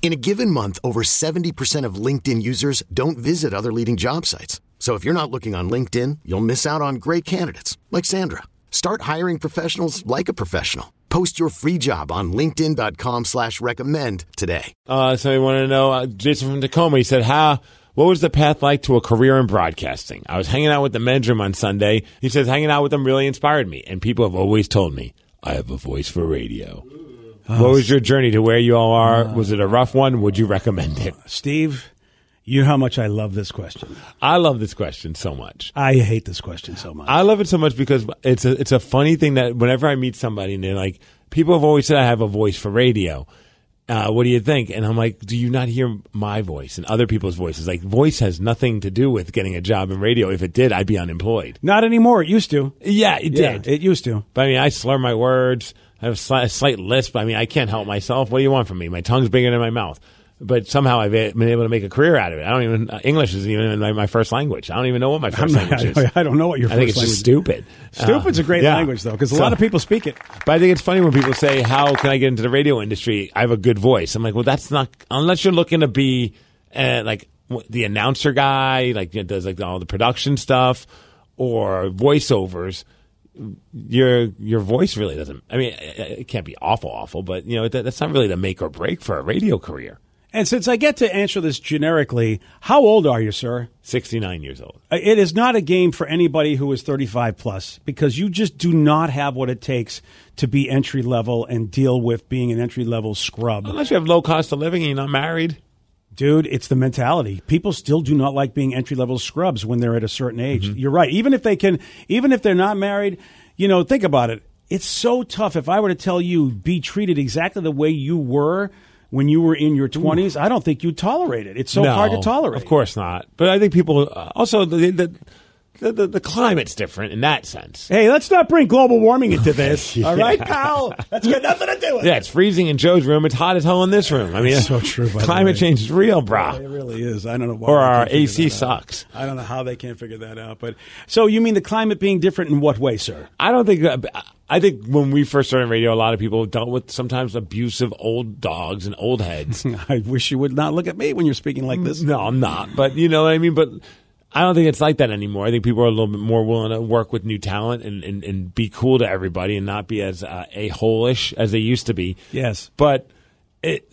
In a given month, over 70% of LinkedIn users don't visit other leading job sites. So if you're not looking on LinkedIn, you'll miss out on great candidates like Sandra. Start hiring professionals like a professional. Post your free job on LinkedIn.com slash recommend today. Uh, so we want to know, uh, Jason from Tacoma, he said, how, what was the path like to a career in broadcasting? I was hanging out with the men's room on Sunday. He says, hanging out with them really inspired me. And people have always told me, I have a voice for radio. What was your journey to where you all are? was it a rough one? Would you recommend it? Steve, you know how much I love this question. I love this question so much. I hate this question so much. I love it so much because it's a it's a funny thing that whenever I meet somebody and they're like, people have always said I have a voice for radio. Uh, what do you think? And I'm like, do you not hear my voice and other people's voices? Like, voice has nothing to do with getting a job in radio. If it did, I'd be unemployed. Not anymore. It used to. Yeah, it Yeah, did. it used to. But I mean, I slur my words. I have a slight, a slight lisp. I mean, I can't help myself. What do you want from me? My tongue's bigger than my mouth. But somehow I've been able to make a career out of it. I don't even uh, English isn't even my, my first language. I don't even know what my 1st not- language is. I don't know what your I think first it's just language stupid. Stupid's Uh, a great yeah. language, though, because a So- lot of people speak it. But I think it's funny when people say, "How can I get into the radio industry? I have a good voice." I'm like, "Well, that's not unless you're looking to be uh, like the announcer guy, like you know, does like all the production stuff or voiceovers." Your your voice really doesn't. I mean, it it can't be awful, awful, but you know that, that's not really the make or break for a radio career. And since I get to answer this generically, how old are you, sir? Sixty nine years old. Uh, It is not a game for anybody who is 35 plus because you just do not have what it takes to be entry level and deal with being an entry level scrub. Unless you have low cost of living and you're not married. Dude, it's the mentality. People still do not like being entry level scrubs when they're at a certain age. Mm-hmm. You're right. Even if they can, even if they're not married, you know, think about it. It's so tough. If I were to tell you be treated exactly the way you were when you were in your 20s, I don't think you'd tolerate it. It's so No, hard to tolerate. Of course not. But I think people uh, also the the, the the the climate's different in that sense. Hey, let's not bring global warming into this. All right, pal? That's got nothing to do with it. Yeah, it's freezing in Joe's room. It's hot as hell in this room. I mean, so true, by the Climate change is real, brah. It really is. I don't know why. Or our AC out. sucks. I don't know how they can't figure that out. But so you mean the climate being different in what way, sir? I don't think. uh, I think when we first started radio, a lot of people dealt with sometimes abusive old dogs and old heads. I wish you would not look at me when you're speaking like this. no, I'm not. But you know what I mean. But I don't think it's like that anymore. I think people are a little bit more willing to work with new talent and, and, and be cool to everybody and not be as uh, a hole-ish as they used to be. Yes. But it,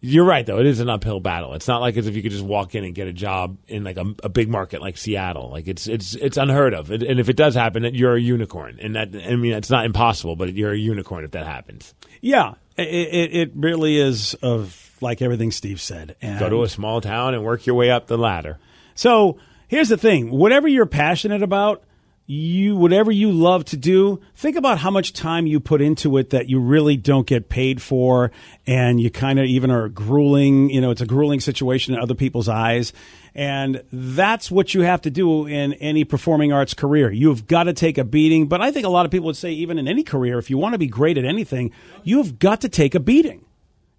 you're right though. It is an uphill battle. It's not like as if you could just walk in and get a job in like a, a big market like Seattle. Like it's it's it's unheard of. It, and if it does happen, that you're a unicorn. And that I mean, it's not impossible, but you're a unicorn if that happens. Yeah, it, it, it really is of like everything Steve said. And Go to a small town and work your way up the ladder. So here's the thing: whatever you're passionate about, you whatever you love to do, think about how much time you put into it that you really don't get paid for, and you kind of even are grueling. You know, it's a grueling situation in other people's eyes. And that's what you have to do in any performing arts career. You've got to take a beating. But I think a lot of people would say, even in any career, if you want to be great at anything, you've got to take a beating.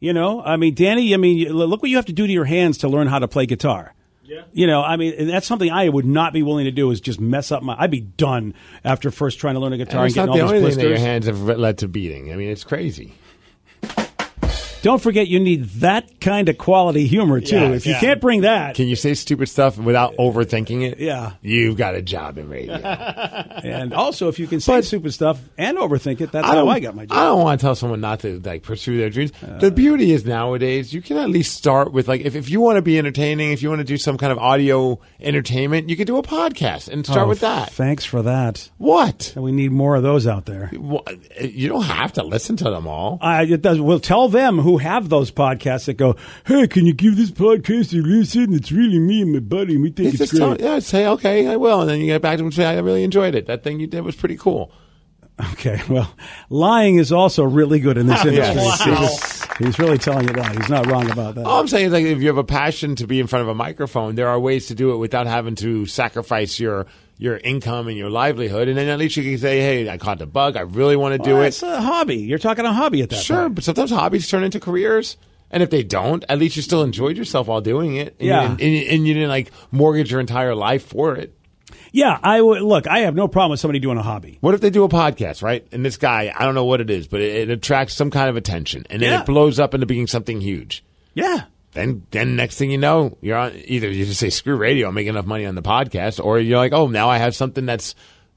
You know, I mean, Danny, I mean, look what you have to do to your hands to learn how to play guitar. Yeah. You know, I mean, and that's something I would not be willing to do is just mess up my. I'd be done after first trying to learn a guitar and, it's not getting all the these only thing that your hands have led to beating. I mean, it's crazy. Don't forget you need that kind of quality humor too. Yeah, if you yeah. can't bring that, Can you say stupid stuff without overthinking it? Yeah. You've got a job in radio. and also if you can say But- stupid stuff and overthink it, that's I how I got my job. I don't want to tell someone not to like pursue their dreams. the beauty is nowadays you can at least start with like if, if you want to be entertaining, if you want to do some kind of audio entertainment, you can do a podcast and start Oh, with that. Thanks for that. What? And we need more of those out there. Wha- You don't have to listen to them all. Uh, it does. Well, tell them who have those podcasts that go, "Hey, can you give this podcast a listen? It's really me and my buddy. and We think It's it's, just great." tell, yeah, say okay, I will, and then you get back to them and say I really enjoyed it. That thing you did was pretty cool. Okay. Well, lying is also really good in this industry. Yes. He's, he's really telling you that. He's not wrong about that. All I'm saying is, like, if you have a passion to be in front of a microphone, there are ways to do it without having to sacrifice your your income and your livelihood. And then at least you can say, "Hey, I caught the bug. I really want to do Well, it." It's a hobby. You're talking a hobby at that Sure, point. but sometimes hobbies turn into careers. And if they don't, at least you still enjoyed yourself while doing it. And Yeah. You and, you- and you didn't like mortgage your entire life for it. Yeah, I would look. I have no problem with somebody doing a hobby. What if they do a podcast, right? And this guy, I don't know what it is, but it, it attracts some kind of attention, and then Yeah. it blows up into being something huge. Yeah. Then, then next thing you know, you're on either you just say screw radio, I'm making enough money on the podcast, or you're like, oh, now I have something that's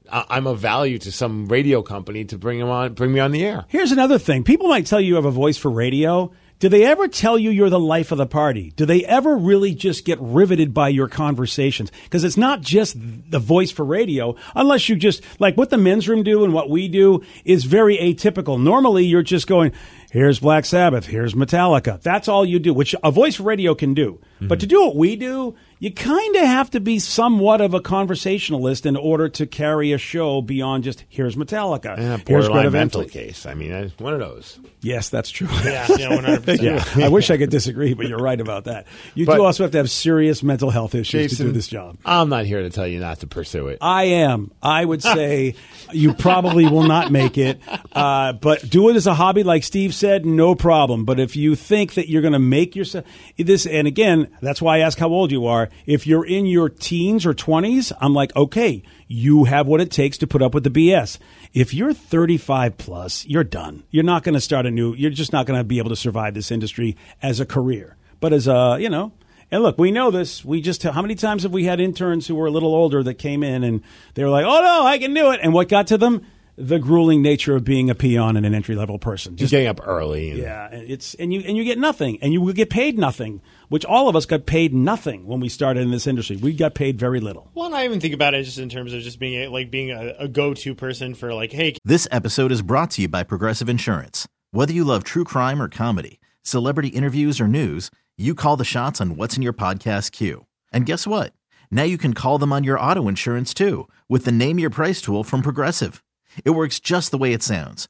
I- I'm of value to some radio company to bring them on, bring me on the air. Here's another thing. People might tell you you have a voice for radio. Do they ever tell you you're the life of the party? Do they ever really just get riveted by your conversations? Because it's not just the voice for radio, unless you just, like what the men's room do and what we do is very atypical. Normally you're just going, here's Black Sabbath, here's Metallica. That's all you do, which a voice radio can do. But to do what we do, you kind of have to be somewhat of a conversationalist in order to carry a show beyond just here's Metallica. Yeah, here's borderline Greta mental case. I mean, I- one of those. Yes, that's true. Yeah, yeah, 100%. yeah, I wish I could disagree, but you're right about that. You But- do also have to have serious mental health issues to do this job. I'm not here to tell you not to pursue it. I am. I would say you probably will not make it, uh, but do it as a hobby, like Steve said, no problem. But if you think that you're going to make yourself this, and again, that's why I ask how old you are. If you're in your teens or 20s, I'm like, okay, you have what it takes to put up with the BS. If you're 35 plus, you're done. You're not going to start a new. You're just not going to be able to survive this industry as a career. But as a, you know, and look, we know this. We just how many times have we had interns who were a little older that came in and they were like, "Oh no, I can do it." And what got to them? The grueling nature of being a peon and an entry level person. Just getting up early. And, yeah, it's and you and you get nothing, and you will get paid nothing. Which all of us got paid nothing when we started in this industry. We got paid very little. Well, and I even think about it just in terms of just being a, like being a, a go-to person for like, hey, This episode is brought to you by Progressive Insurance. Whether you love true crime or comedy, celebrity interviews or news, you call the shots on what's in your podcast queue. And guess what? Now you can call them on your auto insurance too with the Name Your Price tool from Progressive. It works just the way it sounds.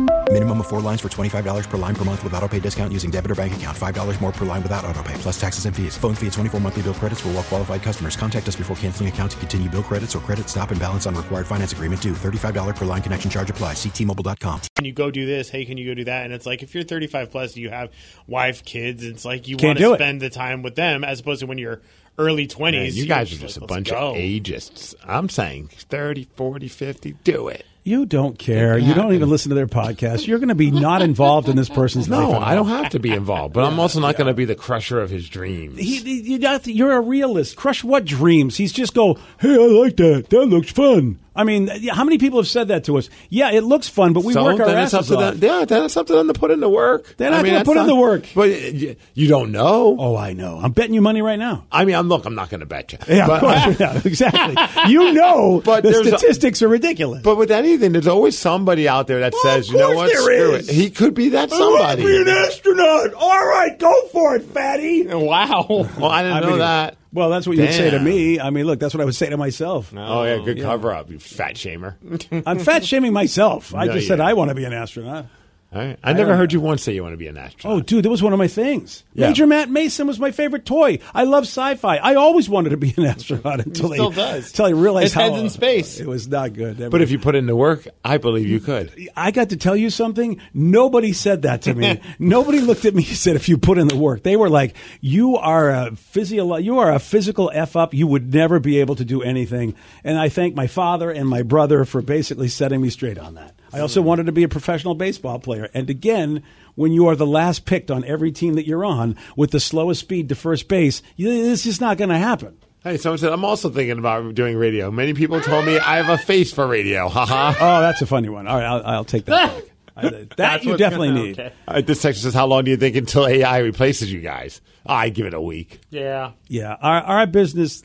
Minimum of four lines for $25 per line per month with auto pay discount using debit or bank account. $5 more per line without auto pay, plus taxes and fees. Phone fee at 24 monthly bill credits for all well qualified customers. Contact us before canceling account to continue bill credits or credit stop and balance on required finance agreement due. $35 per line connection charge apply. Ctmobile.com. can you go do this? Hey, can you go do that? And it's like if you're 35 plus, you have wife, kids. It's like you Can't want to do it. spend the time with them as opposed to when you're early 20s. Man, you you're guys are like, just a bunch go. of ageists. I'm saying 30, 40, 50, do it. You don't care. You don't even listen to their podcast. You're going to be not involved in this person's life. No. I don't have to be involved, but I'm also not going to be the crusher of his dreams. He, he- you got, you're a realist. Crush what dreams? He's just go, hey, I like that. That looks fun. I mean, how many people have said that to us? Yeah, it looks fun, but we So work our then it's up asses to off. them. Yeah, then it's up to them to put in the work. They're not I mean, gonna that's put in the work. But you, you don't know. Oh, I know. I'm betting you money right now. I mean, I'm look. I'm not going to bet you. Yeah, but, of course. Yeah, exactly. You know, But the there's a- statistics are ridiculous. But with anything, there's always somebody out there that says, you know what, there screw is. it. He could be that somebody. I be an astronaut. All right, go for it, fatty. Wow. Well, I didn't I know mean, that. Well, that's what you would say to Damn. me. I mean, look, that's what I would say to myself. Oh yeah, good cover up, you fat shamer. I'm fat shaming myself. I No, just said. I want to be an astronaut. All right. I never heard you once say you want to be an astronaut. Oh, dude, that was one of my things. Yeah. Major Matt Mason was my favorite toy. I love sci-fi. I always wanted to be an astronaut until still I, does. Until I realized His how head's in space. It was not good. But if you put in the work, I believe you could. I got to tell you something. Nobody said that to me. Nobody looked at me and said, "If you put in the work," they were like, "You are a physio, you are a physical f up. You would never be able to do anything." And I thank my father and my brother for basically setting me straight on that. I also hmm. wanted to be a professional baseball player. And again, when you are the last picked on every team that you're on with the slowest speed to first base, you- it's just not going to happen. Hey, someone said I'm also thinking about doing radio. Many people told me I have a face for radio. Haha. Oh, that's a funny one. All right, I'll, I'll take that back. I- that That's you definitely gonna- need. okay. This text says, "How long do you think until AI replaces you guys?" Ah, I give it a week. Yeah. Yeah, our our business.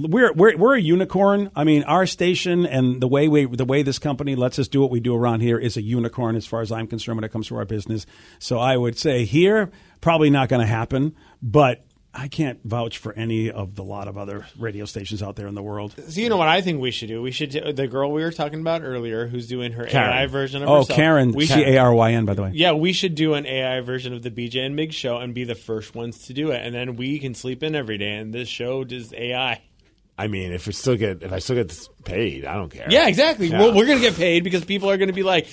We're we're we're a unicorn. I mean, our station and the way we the way this company lets us do what we do around here is a unicorn as far as I'm concerned when it comes to our business. So I would say here probably not going to happen, but. I can't vouch for any of the lot of other radio stations out there in the world. So you know what I think we should do? We should do, the girl we were talking about earlier, who's doing her Caryn. AI version of Oh, herself. Caryn, We C should, A R Y N, by the way. yeah, we should do an AI version of the BJ and Migs show and be the first ones to do it, and then we can sleep in every day, and this show does AI. I mean, if we still get if I still get paid, I don't care. Yeah, exactly. Yeah. Well, we're gonna get paid because people are gonna be like,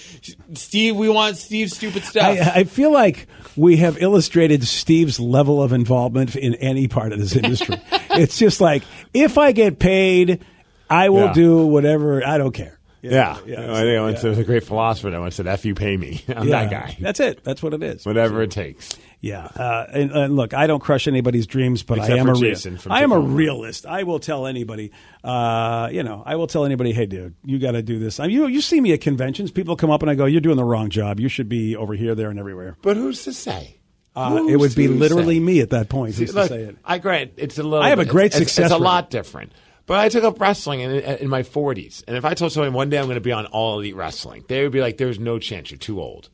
Steve, we want Steve's stupid stuff. I, I feel like we have illustrated Steve's level of involvement in any part of this industry. it's just like if I get paid, I will Yeah. do whatever. I don't care. Yeah, Yeah, I think I went to a great philosopher that once said, "F you, pay me." I'm Yeah. that guy. That's it. That's what it is. Whatever it takes. Yeah, uh, and, and look, I don't crush anybody's dreams, but Except I am a real- Jason from I am a realist. I will tell anybody, uh, you know, I will tell anybody, hey, dude, you got to do this. I mean, you you see me at conventions, people come up and I go, you're doing the wrong job. You should be over here, there, and everywhere. But who's to say? Uh, it would be literally say? me at that point. See, who's to say it? I grant it's a little. I have a great it's- it's- success It's a lot different. But I took up wrestling in, in my 40s, and if I told someone one day I'm going to be on All Elite Wrestling, they would be like, "There's no chance. You're too old."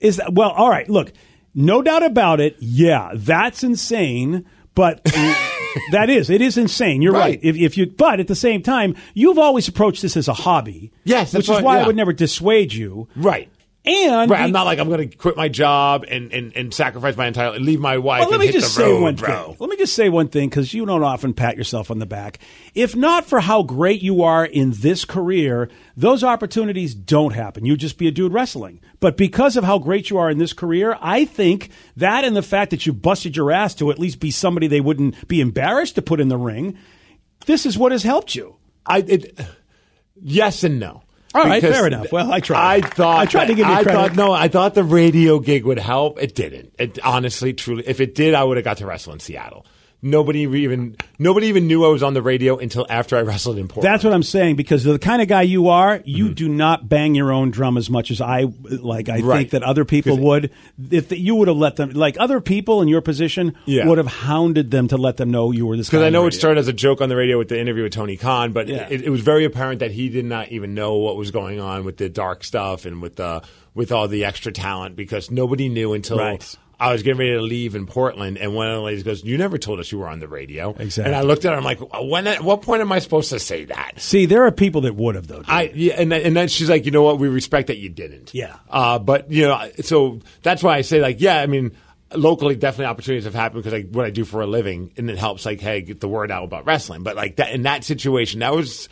Is that well? All right. Look, no doubt about it. Yeah, that's insane. But that is it is insane. You're right. Right. If, if you, but at the same time, you've always approached this as a hobby. Yes, which is why I would never dissuade you. Right. And Right. the- I'm not like I'm going to quit my job and, and, and sacrifice my entire leave my wife. Well, let and me just the say road, one bro. thing. Let me just say one thing because you don't often pat yourself on the back. If not for how great you are in this career, those opportunities don't happen. You'd just be a dude wrestling. But because of how great you are in this career, I think that and the fact that you busted your ass to at least be somebody they wouldn't be embarrassed to put in the ring, this is what has helped you. I it, yes and no. All right, fair enough. Well, I tried. I thought I tried to give you I credit. thought no, I thought the radio gig would help. It didn't. It honestly, truly, if it did, I would have got to wrestle in Seattle. Nobody even nobody even knew I was on the radio until after I wrestled in Portland. That's what I'm saying because the kind of guy you are, you Mm-hmm. do not bang your own drum as much as I like. I Right. think that other people would. If the, you would have let them, like other people in your position, Yeah. would have hounded them to let them know you were this. Because guy I know it started as a joke on the radio with the interview with Tony Khan, but Yeah. it, it was very apparent that he did not even know what was going on with the dark stuff and with the with all the extra talent because nobody knew until Right. I was getting ready to leave in Portland, and one of the ladies goes, "You never told us you were on the radio." Exactly. And I looked at her, I'm like, "When? At what point am I supposed to say that?" See, there are people that would have though. I yeah, and then- and then she's like, you know what? We respect that you didn't. Yeah. Uh, but you know, so that's why I say like, yeah. I mean, locally, definitely opportunities have happened because like what I do for a living, and it helps like, hey, get the word out about wrestling. But like that in that situation, that was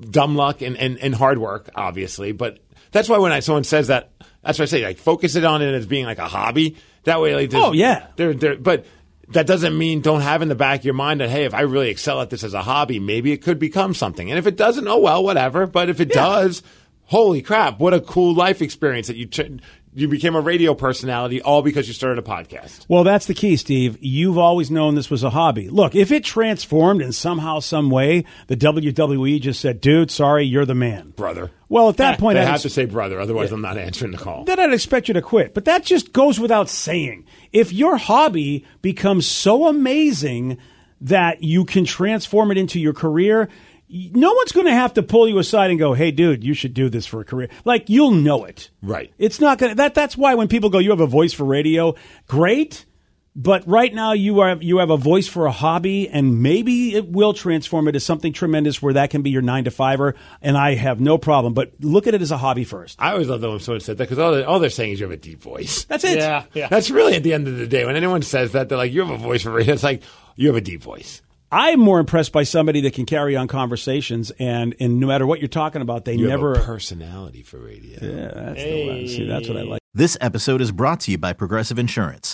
dumb luck and, and, and hard work, obviously. But that's why when I, someone says that, that's why I say like focus it on it as being like a hobby. That way, like, Oh, yeah. there, there, but that doesn't mean don't have in the back of your mind that hey, if I really excel at this as a hobby, maybe it could become something. And if it doesn't, oh well, whatever. But if it does, holy crap, what a cool life experience that you ch- you became a radio personality all because you started a podcast. Well, that's the key, Steve. You've always known this was a hobby. Look, if it transformed in somehow, some way, the WWE just said, dude, sorry, you're the man. Brother. Well, at that point, I'd have to say brother, otherwise I'm not answering the call. then I'd expect you to quit. But that just goes without saying. If your hobby becomes so amazing that you can transform it into your career, no one's going to have to pull you aside and go, "Hey, dude, you should do this for a career." Like you'll know it. Right. It's not going to. That that's why when people go, "You have a voice for radio," great. But right now you are you have a voice for a hobby, and maybe it will transform it to something tremendous where that can be your nine to fiver. And I have no problem. But look at it as a hobby first. I always love that when someone said that because all, they- all they're saying is you have a deep voice. That's it. Yeah, yeah. That's really at the end of the day. When anyone says that, they're like, you have a voice for radio. It's like, you have a deep voice. I'm more impressed by somebody that can carry on conversations, and and no matter what you're talking about, they You never. have a personality for radio. yeah, that's the one. See, that's what I like. This episode is brought to you by Progressive Insurance.